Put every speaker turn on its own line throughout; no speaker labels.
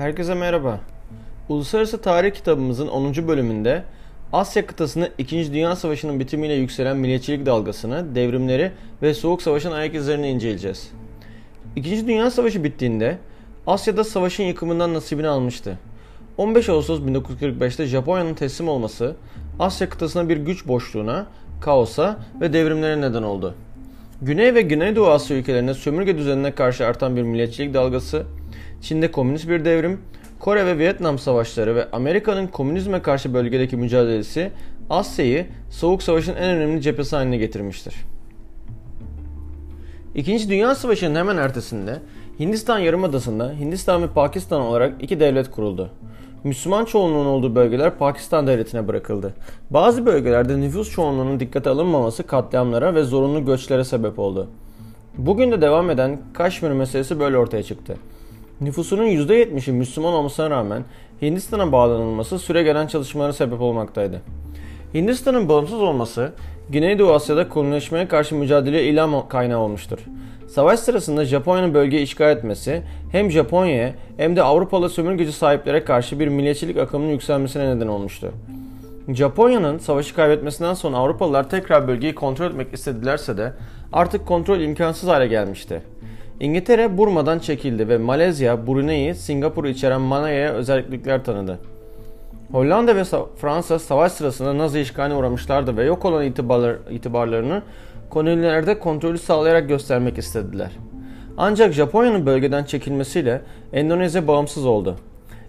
Herkese merhaba. Uluslararası Tarih kitabımızın 10. bölümünde Asya kıtasında 2. Dünya Savaşı'nın bitimiyle yükselen milliyetçilik dalgasını, devrimleri ve Soğuk Savaş'ın ayak izlerini inceleyeceğiz. 2. Dünya Savaşı bittiğinde Asya'da savaşın yıkımından nasibini almıştı. 15 Ağustos 1945'te Japonya'nın teslim olması Asya kıtasına bir güç boşluğuna, kaosa ve devrimlere neden oldu. Güney ve Güneydoğu Asya ülkelerine sömürge düzenine karşı artan bir milliyetçilik dalgası, Çin'de komünist bir devrim, Kore ve Vietnam savaşları ve Amerika'nın komünizme karşı bölgedeki mücadelesi Asya'yı Soğuk Savaş'ın en önemli cephesi haline getirmiştir. İkinci Dünya Savaşı'nın hemen ertesinde Hindistan Yarımadası'nda Hindistan ve Pakistan olarak iki devlet kuruldu. Müslüman çoğunluğun olduğu bölgeler Pakistan devletine bırakıldı. Bazı bölgelerde nüfus çoğunluğunun dikkate alınmaması katliamlara ve zorunlu göçlere sebep oldu. Bugün de devam eden Kaşmir meselesi böyle ortaya çıktı. Nüfusunun %70'i Müslüman olmasına rağmen Hindistan'a bağlanılması süre gelen çalışmalara sebep olmaktaydı. Hindistan'ın bağımsız olması Güneydoğu Asya'da kolonileşmeye karşı mücadele ilham kaynağı olmuştur. Savaş sırasında Japonya'nın bölgeyi işgal etmesi hem Japonya'ya hem de Avrupalı sömürgeci sahiplere karşı bir milliyetçilik akımının yükselmesine neden olmuştu. Japonya'nın savaşı kaybetmesinden sonra Avrupalılar tekrar bölgeyi kontrol etmek istedilerse de artık kontrol imkansız hale gelmişti. İngiltere Burma'dan çekildi ve Malezya, Brunei, Singapur'u içeren Malaya'ya özellikler tanıdı. Hollanda ve Fransa savaş sırasında Nazi işgaline uğramışlardı ve yok olan itibarlar, itibarlarını kolonilerde kontrolü sağlayarak göstermek istediler. Ancak Japonya'nın bölgeden çekilmesiyle Endonezya bağımsız oldu.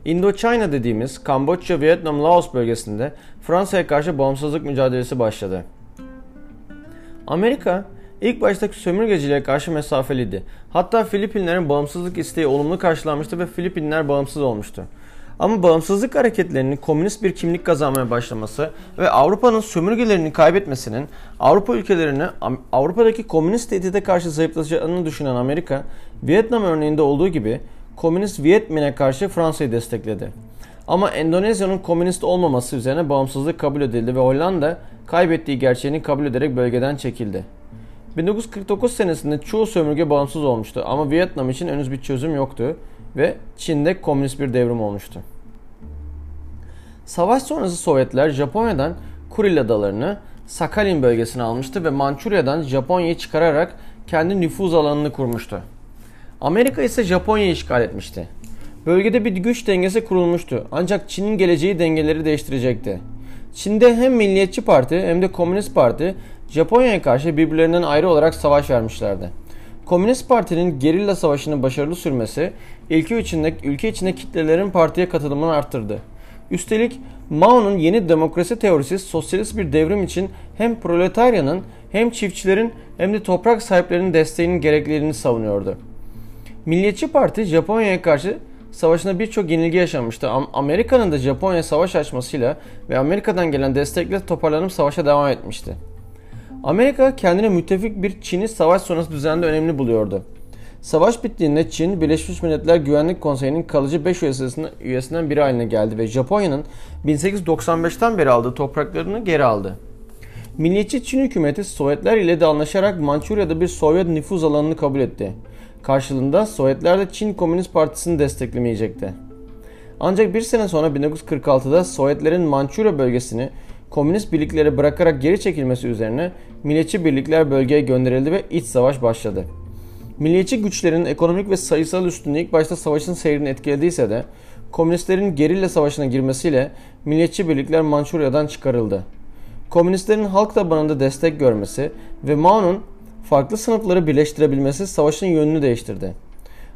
Indochina dediğimiz Kamboçya, Vietnam, Laos bölgesinde Fransa'ya karşı bağımsızlık mücadelesi başladı. Amerika ilk baştaki sömürgeciliğe karşı mesafeliydi. Hatta Filipinlerin bağımsızlık isteği olumlu karşılanmıştı ve Filipinler bağımsız olmuştu. Ama bağımsızlık hareketlerinin komünist bir kimlik kazanmaya başlaması ve Avrupa'nın sömürgelerini kaybetmesinin Avrupa ülkelerini Avrupa'daki komünist tehdide karşı zayıflatacağını düşünen Amerika, Vietnam örneğinde olduğu gibi komünist Vietmin'e karşı Fransa'yı destekledi. Ama Endonezya'nın komünist olmaması üzerine bağımsızlık kabul edildi ve Hollanda kaybettiği gerçeğini kabul ederek bölgeden çekildi. 1949 senesinde çoğu sömürge bağımsız olmuştu ama Vietnam için henüz bir çözüm yoktu ve Çin'de komünist bir devrim olmuştu. Savaş sonrası Sovyetler Japonya'dan Kuril adalarını Sakhalin bölgesine almıştı ve Mançurya'dan Japonya'yı çıkararak kendi nüfuz alanını kurmuştu. Amerika ise Japonya'yı işgal etmişti. Bölgede bir güç dengesi kurulmuştu ancak Çin'in geleceği dengeleri değiştirecekti. Çin'de hem Milliyetçi Parti hem de Komünist Parti Japonya'ya karşı birbirlerinden ayrı olarak savaş vermişlerdi. Komünist Parti'nin gerilla savaşını başarılı sürmesi ülke içinde, ülke içinde kitlelerin partiye katılımını arttırdı. Üstelik Mao'nun yeni demokrasi teorisi sosyalist bir devrim için hem proletaryanın hem çiftçilerin hem de toprak sahiplerinin desteğinin gerekliliğini savunuyordu. Milliyetçi Parti Japonya'ya karşı savaşında birçok yenilgi yaşamıştı. Amerika'nın da Japonya savaş açmasıyla ve Amerika'dan gelen destekle toparlanıp savaşa devam etmişti. Amerika kendine müttefik bir Çin'i savaş sonrası düzende önemli buluyordu. Savaş bittiğinde Çin, Birleşmiş Milletler Güvenlik Konseyi'nin kalıcı 5 üyesinden biri haline geldi ve Japonya'nın 1895'ten beri aldığı topraklarını geri aldı. Milliyetçi Çin hükümeti Sovyetler ile de anlaşarak Mançurya'da bir Sovyet nüfuz alanını kabul etti. Karşılığında Sovyetler de Çin Komünist Partisi'ni desteklemeyecekti. Ancak bir sene sonra 1946'da Sovyetlerin Mançurya bölgesini komünist birliklere bırakarak geri çekilmesi üzerine milliyetçi birlikler bölgeye gönderildi ve iç savaş başladı. Milliyetçi güçlerin ekonomik ve sayısal üstünlüğü ilk başta savaşın seyrini etkilediyse de komünistlerin gerilla savaşına girmesiyle milliyetçi birlikler Mançurya'dan çıkarıldı. Komünistlerin halk tabanında destek görmesi ve Mao'nun farklı sınıfları birleştirebilmesi savaşın yönünü değiştirdi.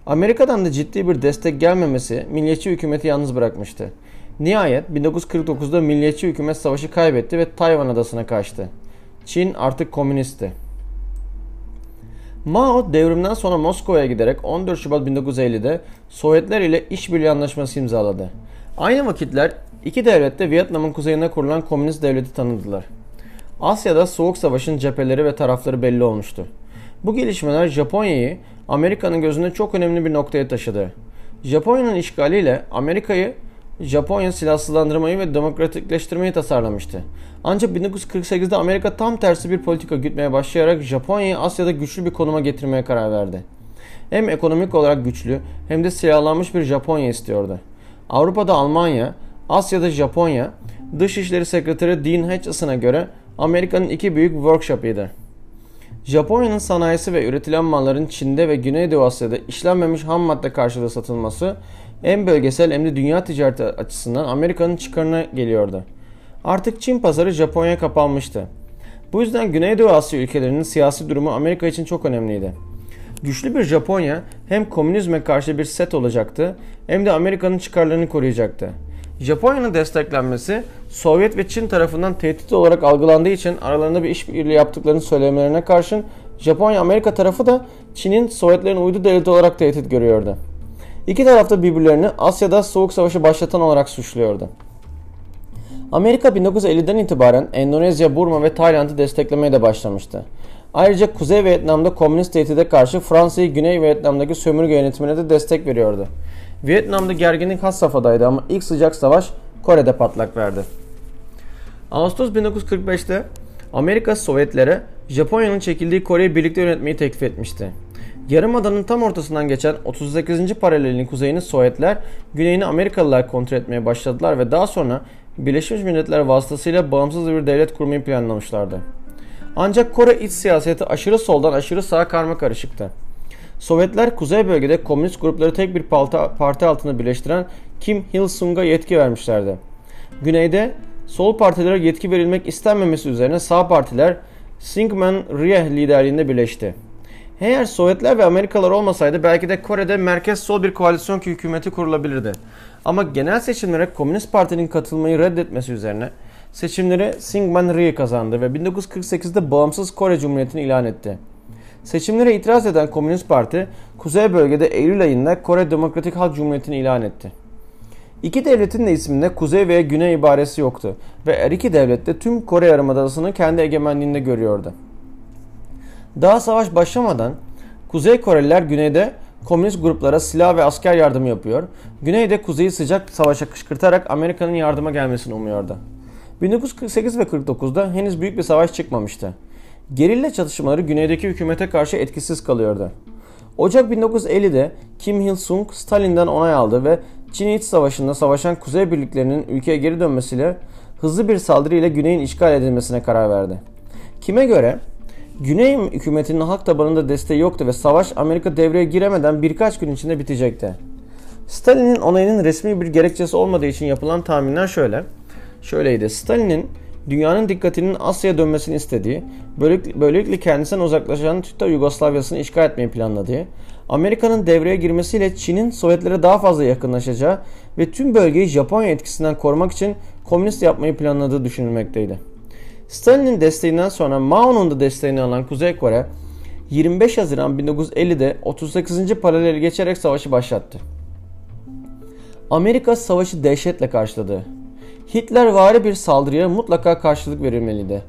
Amerika'dan da ciddi bir destek gelmemesi milliyetçi hükümeti yalnız bırakmıştı. Nihayet 1949'da milliyetçi hükümet savaşı kaybetti ve Tayvan adasına kaçtı. Çin artık komünistti. Mao devrimden sonra Moskova'ya giderek 14 Şubat 1950'de Sovyetler ile işbirliği anlaşması imzaladı. Aynı vakitler iki devlet de Vietnam'ın kuzeyine kurulan komünist devleti tanıdılar. Asya'da Soğuk Savaş'ın cepheleri ve tarafları belli olmuştu. Bu gelişmeler Japonya'yı Amerika'nın gözünde çok önemli bir noktaya taşıdı. Japonya'nın işgaliyle Amerika'yı Japonya silahsızlandırmayı ve demokratikleştirmeyi tasarlamıştı. Ancak 1948'de Amerika tam tersi bir politika gütmeye başlayarak Japonya'yı Asya'da güçlü bir konuma getirmeye karar verdi. hem ekonomik olarak güçlü hem de silahlanmış bir Japonya istiyordu. Avrupa'da Almanya, Asya'da Japonya, Dışişleri Sekreteri Dean Hatcheson'a göre Amerika'nın iki büyük workshop'ıydı. Japonya'nın sanayisi ve üretilen malların Çin'de ve Güneydoğu Asya'da işlenmemiş ham madde karşılığı satılması hem bölgesel hem de dünya ticareti açısından Amerika'nın çıkarına geliyordu. Artık Çin pazarı Japonya'ya kapanmıştı. Bu yüzden Güneydoğu Asya ülkelerinin siyasi durumu Amerika için çok önemliydi. Güçlü bir Japonya hem komünizme karşı bir set olacaktı hem de Amerika'nın çıkarlarını koruyacaktı. Japonya'nın desteklenmesi Sovyet ve Çin tarafından tehdit olarak algılandığı için aralarında bir işbirliği yaptıklarını söylemelerine karşın Japonya Amerika tarafı da Çin'in Sovyetlerin uydu devleti olarak tehdit görüyordu. İki taraf da birbirlerini Asya'da Soğuk Savaşı başlatan olarak suçluyordu. Amerika 1950'den itibaren Endonezya, Burma ve Tayland'ı desteklemeye de başlamıştı. Ayrıca Kuzey Vietnam'da komünist tehdide karşı Fransa'yı Güney Vietnam'daki sömürge yönetimine de destek veriyordu. Vietnam'da gerginlik has safhadaydı ama ilk sıcak savaş Kore'de patlak verdi. Ağustos 1945'te Amerika Sovyetlere Japonya'nın çekildiği Kore'yi birlikte yönetmeyi teklif etmişti. Yarımadanın tam ortasından geçen 38. paralelin kuzeyini Sovyetler, güneyini Amerikalılar kontrol etmeye başladılar ve daha sonra Birleşmiş Milletler vasıtasıyla bağımsız bir devlet kurmayı planlamışlardı. Ancak Kore iç siyaseti aşırı soldan aşırı sağa karma karışıktı. Sovyetler kuzey bölgede komünist grupları tek bir parti altında birleştiren Kim Il-sung'a yetki vermişlerdi. Güneyde sol partilere yetki verilmek istenmemesi üzerine sağ partiler Syngman Rhee liderliğinde birleşti. Eğer Sovyetler ve Amerikalılar olmasaydı belki de Kore'de merkez sol bir koalisyon hükümeti kurulabilirdi. Ama genel seçimlere Komünist Parti'nin katılmayı reddetmesi üzerine seçimleri Syngman Rhee kazandı ve 1948'de bağımsız Kore Cumhuriyeti'ni ilan etti. Seçimlere itiraz eden Komünist Parti, Kuzey bölgede Eylül ayında Kore Demokratik Halk Cumhuriyeti'ni ilan etti. İki devletin de isminde kuzey veya güney ibaresi yoktu ve her iki devlet de tüm Kore Yarımadası'nı kendi egemenliğinde görüyordu. Daha savaş başlamadan Kuzey Koreliler güneyde komünist gruplara silah ve asker yardımı yapıyor, güneyde kuzeyi sıcak savaşa kışkırtarak Amerika'nın yardıma gelmesini umuyordu. 1948 ve 49'da henüz büyük bir savaş çıkmamıştı. Gerilla çatışmaları güneydeki hükümete karşı etkisiz kalıyordu. Ocak 1950'de Kim Il-sung Stalin'den onay aldı ve Çin İç Savaşı'nda savaşan kuzey birliklerinin ülkeye geri dönmesiyle hızlı bir saldırı ile güneyin işgal edilmesine karar verdi. Kime göre Güney hükümetinin halk tabanında desteği yoktu ve savaş Amerika devreye giremeden birkaç gün içinde bitecekti. Stalin'in onayının resmi bir gerekçesi olmadığı için yapılan tahminler şöyle. Şöyleydi. Stalin'in dünyanın dikkatinin Asya'ya dönmesini istediği, böylelikle kendisinden uzaklaşan Tüta Yugoslavya'sını işgal etmeyi planladığı, Amerika'nın devreye girmesiyle Çin'in Sovyetlere daha fazla yakınlaşacağı ve tüm bölgeyi Japonya etkisinden korumak için komünist yapmayı planladığı düşünülmekteydi. Stalin'in desteğinden sonra Mao'nun da desteğini alan Kuzey Kore 25 Haziran 1950'de 38. paraleli geçerek savaşı başlattı. Amerika savaşı dehşetle karşıladı. Hitler vari bir saldırıya mutlaka karşılık verilmeliydi.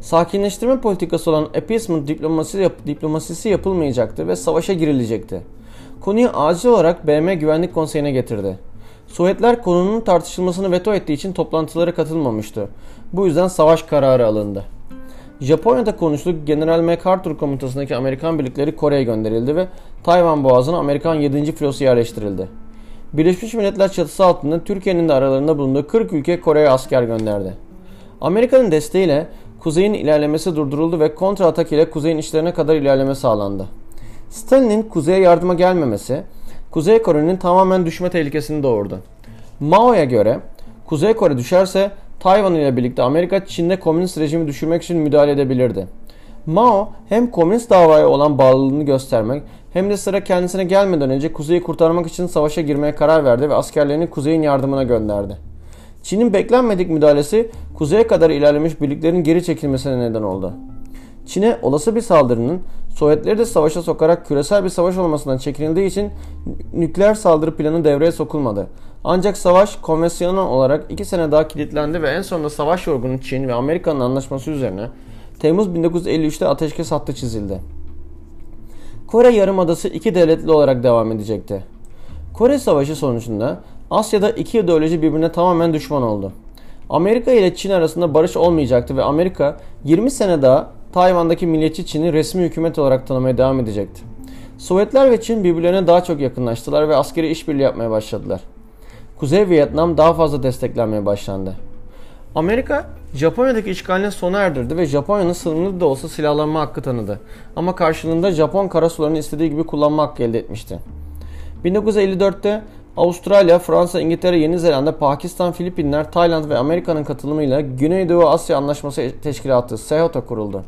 Sakinleştirme politikası olan appeasement diplomasisi, yap diplomasisi yapılmayacaktı ve savaşa girilecekti. Konuyu acil olarak BM Güvenlik Konseyi'ne getirdi. Sovyetler konunun tartışılmasını veto ettiği için toplantılara katılmamıştı. Bu yüzden savaş kararı alındı. Japonya'da konuştu General MacArthur komutasındaki Amerikan birlikleri Kore'ye gönderildi ve Tayvan Boğazı'na Amerikan 7. filosu yerleştirildi. Birleşmiş Milletler çatısı altında Türkiye'nin de aralarında bulunduğu 40 ülke Kore'ye asker gönderdi. Amerika'nın desteğiyle kuzeyin ilerlemesi durduruldu ve kontra atak ile kuzeyin işlerine kadar ilerleme sağlandı. Stalin'in kuzeye yardıma gelmemesi, Kuzey Kore'nin tamamen düşme tehlikesini doğurdu. Mao'ya göre Kuzey Kore düşerse Tayvan ile birlikte Amerika Çin'de komünist rejimi düşürmek için müdahale edebilirdi. Mao hem komünist davaya olan bağlılığını göstermek hem de sıra kendisine gelmeden önce kuzeyi kurtarmak için savaşa girmeye karar verdi ve askerlerini kuzeyin yardımına gönderdi. Çin'in beklenmedik müdahalesi kuzeye kadar ilerlemiş birliklerin geri çekilmesine neden oldu. Çin'e olası bir saldırının Sovyetleri de savaşa sokarak küresel bir savaş olmasından çekinildiği için nükleer saldırı planı devreye sokulmadı. Ancak savaş konvansiyonel olarak iki sene daha kilitlendi ve en sonunda savaş yorgunu Çin ve Amerika'nın anlaşması üzerine Temmuz 1953'te ateşkes hattı çizildi. Kore Yarımadası iki devletli olarak devam edecekti. Kore Savaşı sonucunda Asya'da iki ideoloji birbirine tamamen düşman oldu. Amerika ile Çin arasında barış olmayacaktı ve Amerika 20 sene daha Tayvan'daki milliyetçi Çin'i resmi hükümet olarak tanımaya devam edecekti. Sovyetler ve Çin birbirlerine daha çok yakınlaştılar ve askeri işbirliği yapmaya başladılar. Kuzey Vietnam daha fazla desteklenmeye başlandı. Amerika, Japonya'daki işgalini sona erdirdi ve Japonya'nın sınırlı da olsa silahlanma hakkı tanıdı. Ama karşılığında Japon karasularını istediği gibi kullanma hakkı elde etmişti. 1954'te Avustralya, Fransa, İngiltere, Yeni Zelanda, Pakistan, Filipinler, Tayland ve Amerika'nın katılımıyla Güneydoğu Asya Anlaşması Teşkilatı SEATA kuruldu.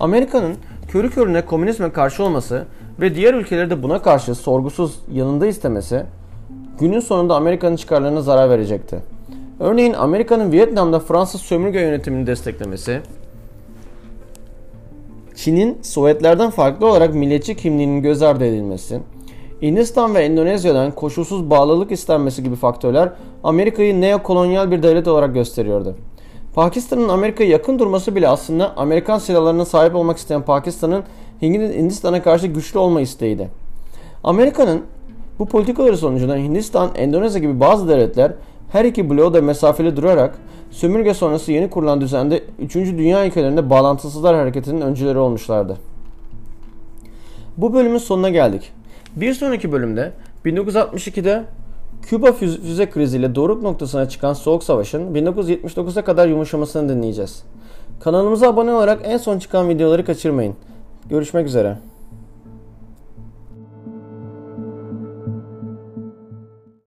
Amerika'nın körü körüne komünizme karşı olması ve diğer ülkeleri de buna karşı sorgusuz yanında istemesi günün sonunda Amerika'nın çıkarlarına zarar verecekti. Örneğin Amerika'nın Vietnam'da Fransız sömürge yönetimini desteklemesi, Çin'in Sovyetlerden farklı olarak milliyetçi kimliğinin göz ardı edilmesi, Hindistan ve Endonezya'dan koşulsuz bağlılık istenmesi gibi faktörler Amerika'yı neokolonyal bir devlet olarak gösteriyordu. Pakistan'ın Amerika'ya yakın durması bile aslında Amerikan silahlarına sahip olmak isteyen Pakistan'ın Hindistan'a karşı güçlü olma isteğiydi. Amerika'nın bu politikaları sonucunda Hindistan, Endonezya gibi bazı devletler her iki bloğu da mesafeli durarak sömürge sonrası yeni kurulan düzende 3. Dünya ülkelerinde bağlantısızlar hareketinin öncüleri olmuşlardı. Bu bölümün sonuna geldik. Bir sonraki bölümde 1962'de Küba füze kriziyle doruk noktasına çıkan Soğuk Savaş'ın 1979'a kadar yumuşamasını dinleyeceğiz. Kanalımıza abone olarak en son çıkan videoları kaçırmayın. Görüşmek üzere.